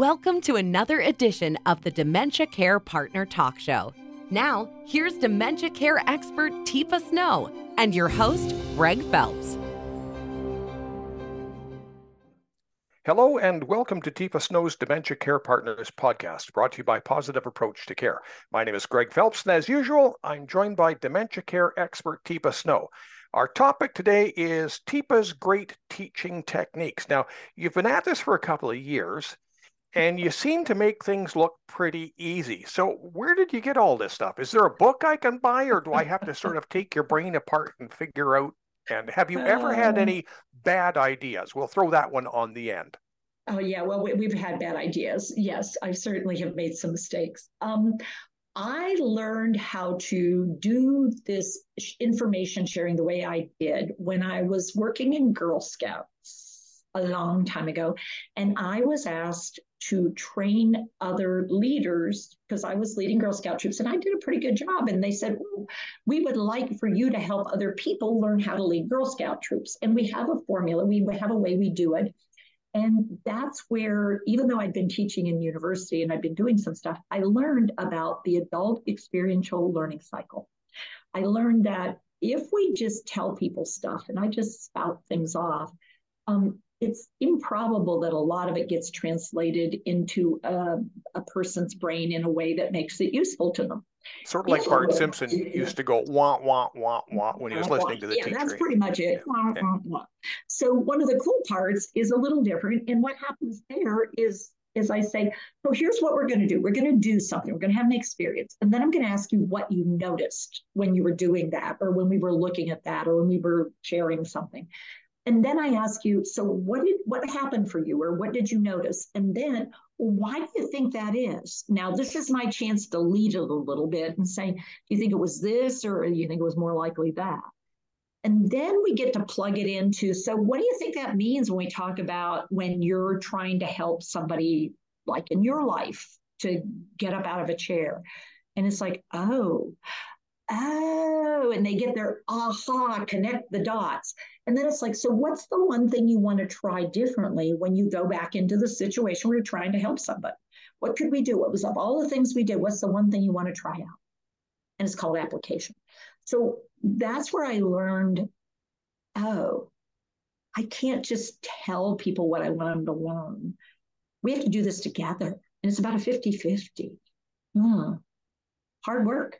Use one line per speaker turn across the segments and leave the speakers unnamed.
Welcome to another edition of the Dementia Care Partner Talk Show. Now, here's dementia care expert Teepa Snow and your host, Greg Phelps.
Hello and welcome to Teepa Snow's Dementia Care Partners podcast, brought to you by Positive Approach to Care. My name is Greg Phelps, and as usual, I'm joined by dementia care expert Teepa Snow. Our topic today is Teepa's great teaching techniques. Now, you've been at this for a couple of years, and you seem to make things look pretty easy. So, where did you get all this stuff? Is there a book I can buy, or do I have to sort of take your brain apart and figure out? And have you ever had um. any bad ideas? We'll throw that one on the end.
Oh yeah, well we, have had bad ideas. Yes, I certainly have made some mistakes. Um, I learned how to do this information sharing the way I did when I was working in Girl Scouts a long time ago, and I was asked to train other leaders because I was leading Girl Scout troops and I did a pretty good job. And they said, We would like for you to help other people learn how to lead Girl Scout troops. And we have a formula, we have a way we do it. And that's where, even though I'd been teaching in university and I'd been doing some stuff, I learned about the adult experiential learning cycle. I learned that if we just tell people stuff and I just spout things off, um, it's improbable that a lot of it gets translated into a, a, person's brain in a way that makes it useful to them.
Sort of like Bart Simpson used to go wah wah wah wah when he was listening to the
yeah,
teacher.
that's pretty much it. Wah, wah, wah. So one of the cool parts is a little different, and what happens there is is I say, so here's what we're going to do. We're going to do something. We're going to have an experience, and then I'm going to ask you what you noticed when you were doing that, or when we were looking at that, or when we were sharing something. And then I ask you, so what did what happened for you, or what did you notice? And then why do you think that is? Now, this is my chance to lead it a little bit and say, do you think it was this, or do you think it was more likely that? And then we get to plug it into, so what do you think that means when we talk about when you're trying to help somebody, like in your life, to get up out of a chair? And it's like, oh, oh, and they get their aha, connect the dots. And then it's like, so what's the one thing you want to try differently when you go back into the situation where you're trying to help somebody? What could we do? What was of all the things we did? What's the one thing you want to try out? And it's called application. So that's where I learned, oh, I can't just tell people what I want them to learn. We have to do this together. And it's about a 50 50. Hmm. Hard work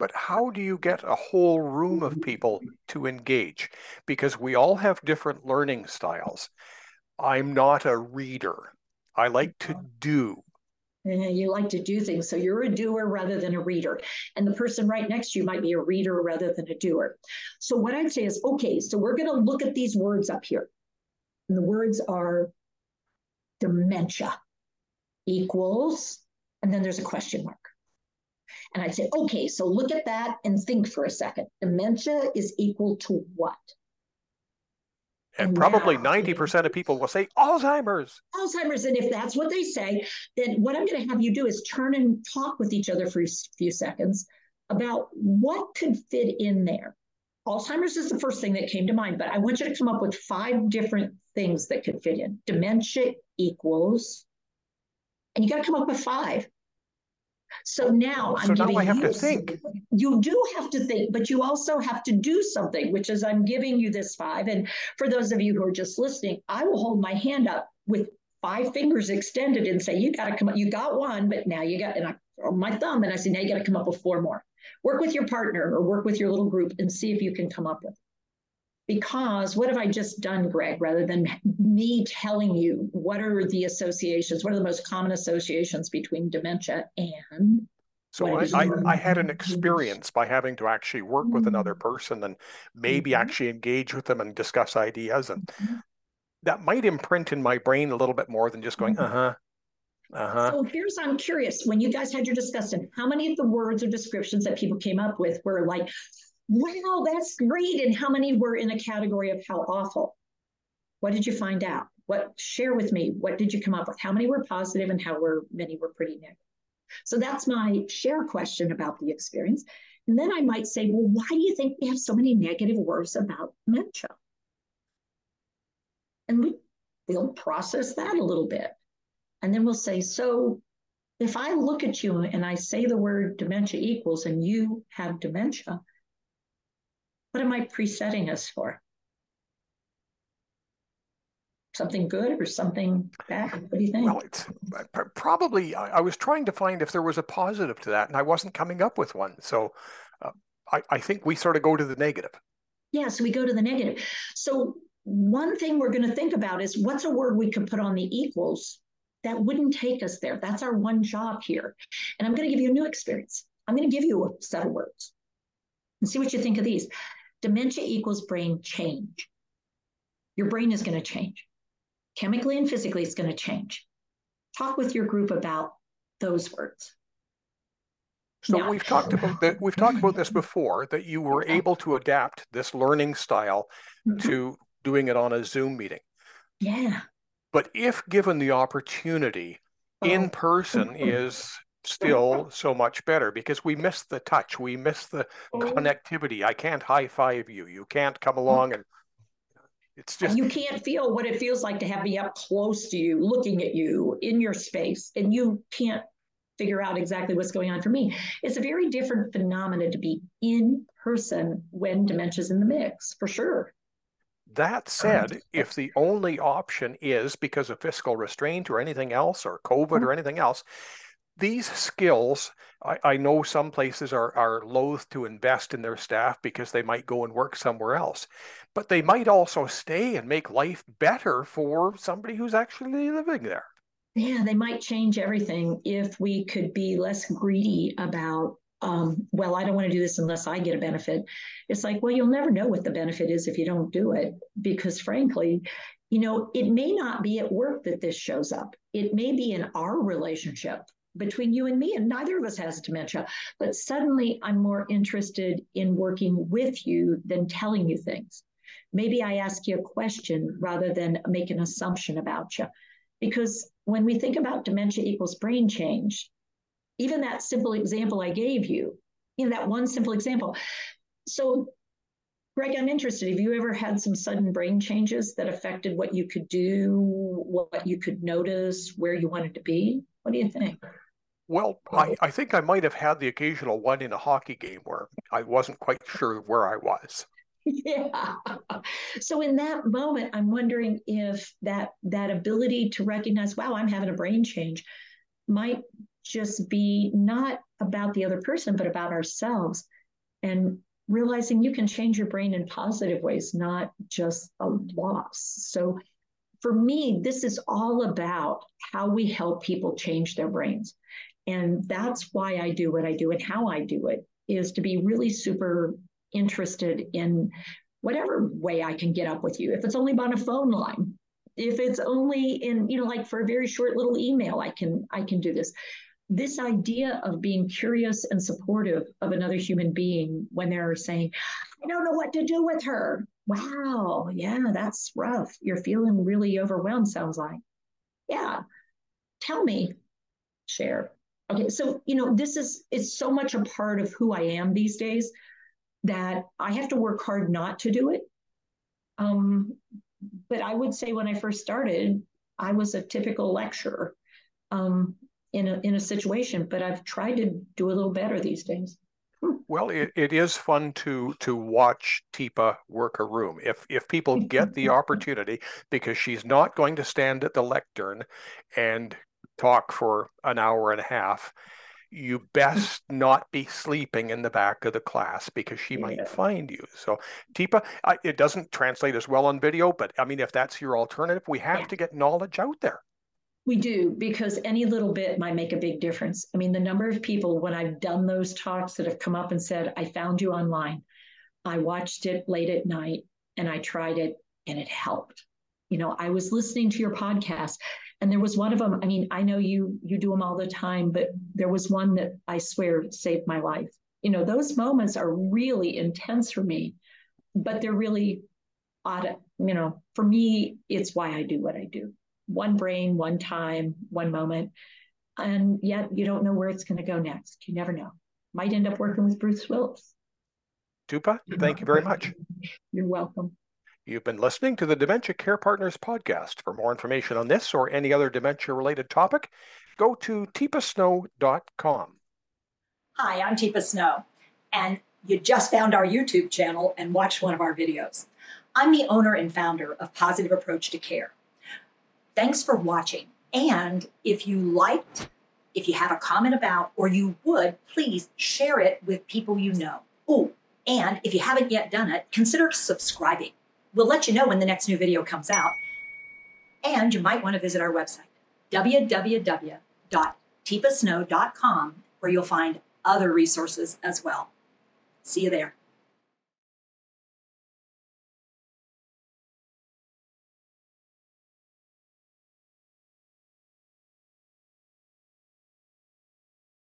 but how do you get a whole room of people to engage? Because we all have different learning styles. I'm not a reader. I like to oh. do.
You like to do things. So you're a doer rather than a reader. And the person right next to you might be a reader rather than a doer. So what I'd say is okay, so we're going to look at these words up here. And the words are dementia equals, and then there's a question mark. And I'd say, okay, so look at that and think for a second. Dementia is equal to what?
And, and probably now, 90% of people will say Alzheimer's.
Alzheimer's. And if that's what they say, then what I'm going to have you do is turn and talk with each other for a few seconds about what could fit in there. Alzheimer's is the first thing that came to mind, but I want you to come up with five different things that could fit in. Dementia equals, and you got to come up with five. So oh, now
I'm so now I have you, to think.
You do have to think, but you also have to do something, which is I'm giving you this five. And for those of you who are just listening, I will hold my hand up with five fingers extended and say, you got to come up. You got one, but now you got, and I throw my thumb and I say, now you got to come up with four more. Work with your partner or work with your little group and see if you can come up with because what have I just done, Greg, rather than me telling you what are the associations, what are the most common associations between dementia and
so I, I, I, had an experience by having to actually work with another mm-hmm. person and maybe mm-hmm. actually engage with them and discuss ideas. And mm-hmm. that might imprint in my brain a little bit more than just going, mm-hmm. uh-huh. Uh-huh.
So here's I'm curious when you guys had your discussion, how many of the words or descriptions that people came up with were like wow, that's great. And how many were in a category of how awful? What did you find out? What share with me? What did you come up with? How many were positive and how were many were pretty negative? So that's my share question about the experience. And then I might say, well, why do you think we have so many negative words about dementia? And we, we'll process that a little bit. And then we'll say, so if I look at you and I say the word dementia equals and you have dementia, what am I presetting us for? Something good or something bad? What do you think?
Well, it's probably, I was trying to find if there was a positive to that, and I wasn't coming up with one. So uh, I, I think we sort of go to the negative.
Yeah, so we go to the negative. So one thing we're going to think about is what's a word we could put on the equals that wouldn't take us there. That's our one job here. And I'm going to give you a new experience. I'm going to give you a set of words and see what you think of these. Dementia equals brain change. Your brain is going to change. Chemically and physically, it's going to change. Talk with your group about those words.
So we've talked about that. We've talked about this before. That you were able to adapt this learning style mm-hmm. to doing it on a Zoom meeting.
Yeah.
But if given the opportunity, oh. in person is still so much better because we miss the touch, we miss the oh. connectivity. I can't high five you. You can't come along and it's just
you can't feel what it feels like to have me up close to you, looking at you in your space, and you can't figure out exactly what's going on for me. It's a very different phenomenon to be in person when dementia's in the mix, for sure.
That said, if the only option is because of fiscal restraint or anything else, or COVID or mm-hmm. anything else, these skills, I, I, know some places are, are loath to invest in their staff because they might go and work somewhere else, but they might also stay and make life better for somebody who's actually living there.
Yeah, they might change everything if we could be less greedy about um, well, I don't want to do this unless I get a benefit. It's like, well, you'll never know what the benefit is if you don't do it, because frankly, you know, it may not be at work that this shows up. It may be in our relationship between you and me, and neither of us has dementia. But suddenly I'm more interested in working with you than telling you things. Maybe I ask you a question rather than make an assumption about you. Because when we think about dementia equals brain change, even that simple example I gave you, you know, that one simple example. So, Greg, I'm interested. Have you ever had some sudden brain changes that affected what you could do, what you could notice, where you wanted to be? What do you think?
Well, I, I think I might have had the occasional one in a hockey game where I wasn't quite sure where I was.
Yeah. So in that moment, I'm wondering if that that ability to recognize, wow, I'm having a brain change, might just be not about the other person, but about ourselves. And realizing you can change your brain in positive ways, not just a loss. So for me, this is all about how we help people change their brains. And that's why I do what I do and how I do it is to be really super interested in whatever way I can get up with you. If it's only on a phone line, if it's only in, you know, like for a very short little email, I can I can do this this idea of being curious and supportive of another human being when they're saying, I don't know what to do with her. Wow, yeah, that's rough. You're feeling really overwhelmed, sounds like. Yeah, tell me, share. Okay, so, you know, this is, it's so much a part of who I am these days that I have to work hard not to do it. Um, but I would say when I first started, I was a typical lecturer. Um, in a in a situation, but I've tried to do a little better these days.
Well, it, it is fun to to watch Teepa work a room. If if people get the opportunity, because she's not going to stand at the lectern and talk for an hour and a half, you best not be sleeping in the back of the class because she yeah. might find you. So, Teepa, I, it doesn't translate as well on video, but I mean, if that's your alternative, we have yeah. to get knowledge out there.
We do because any little bit might make a big difference. I mean, the number of people when I've done those talks that have come up and said, I found you online, I watched it late at night and I tried it and it helped. You know, I was listening to your podcast and there was one of them. I mean, I know you you do them all the time, but there was one that I swear saved my life. You know, those moments are really intense for me, but they're really odd. You know, for me, it's why I do what I do one brain, one time, one moment. And yet you don't know where it's going to go next. You never know. Might end up working with Bruce Willis.
Teepa, thank you very much.
You're welcome.
You've been listening to the Dementia Care Partners podcast. For more information on this or any other dementia related topic, go to teepasnow.com.
Hi, I'm Teepa Snow, and you just found our YouTube channel and watched one of our videos. I'm the owner and founder of Positive Approach to Care. Thanks for watching. And if you liked, if you have a comment about, or you would, please share it with people you know. Oh, and if you haven't yet done it, consider subscribing. We'll let you know when the next new video comes out. And you might want to visit our website, www.teepasnow.com, where you'll find other resources as well. See you there.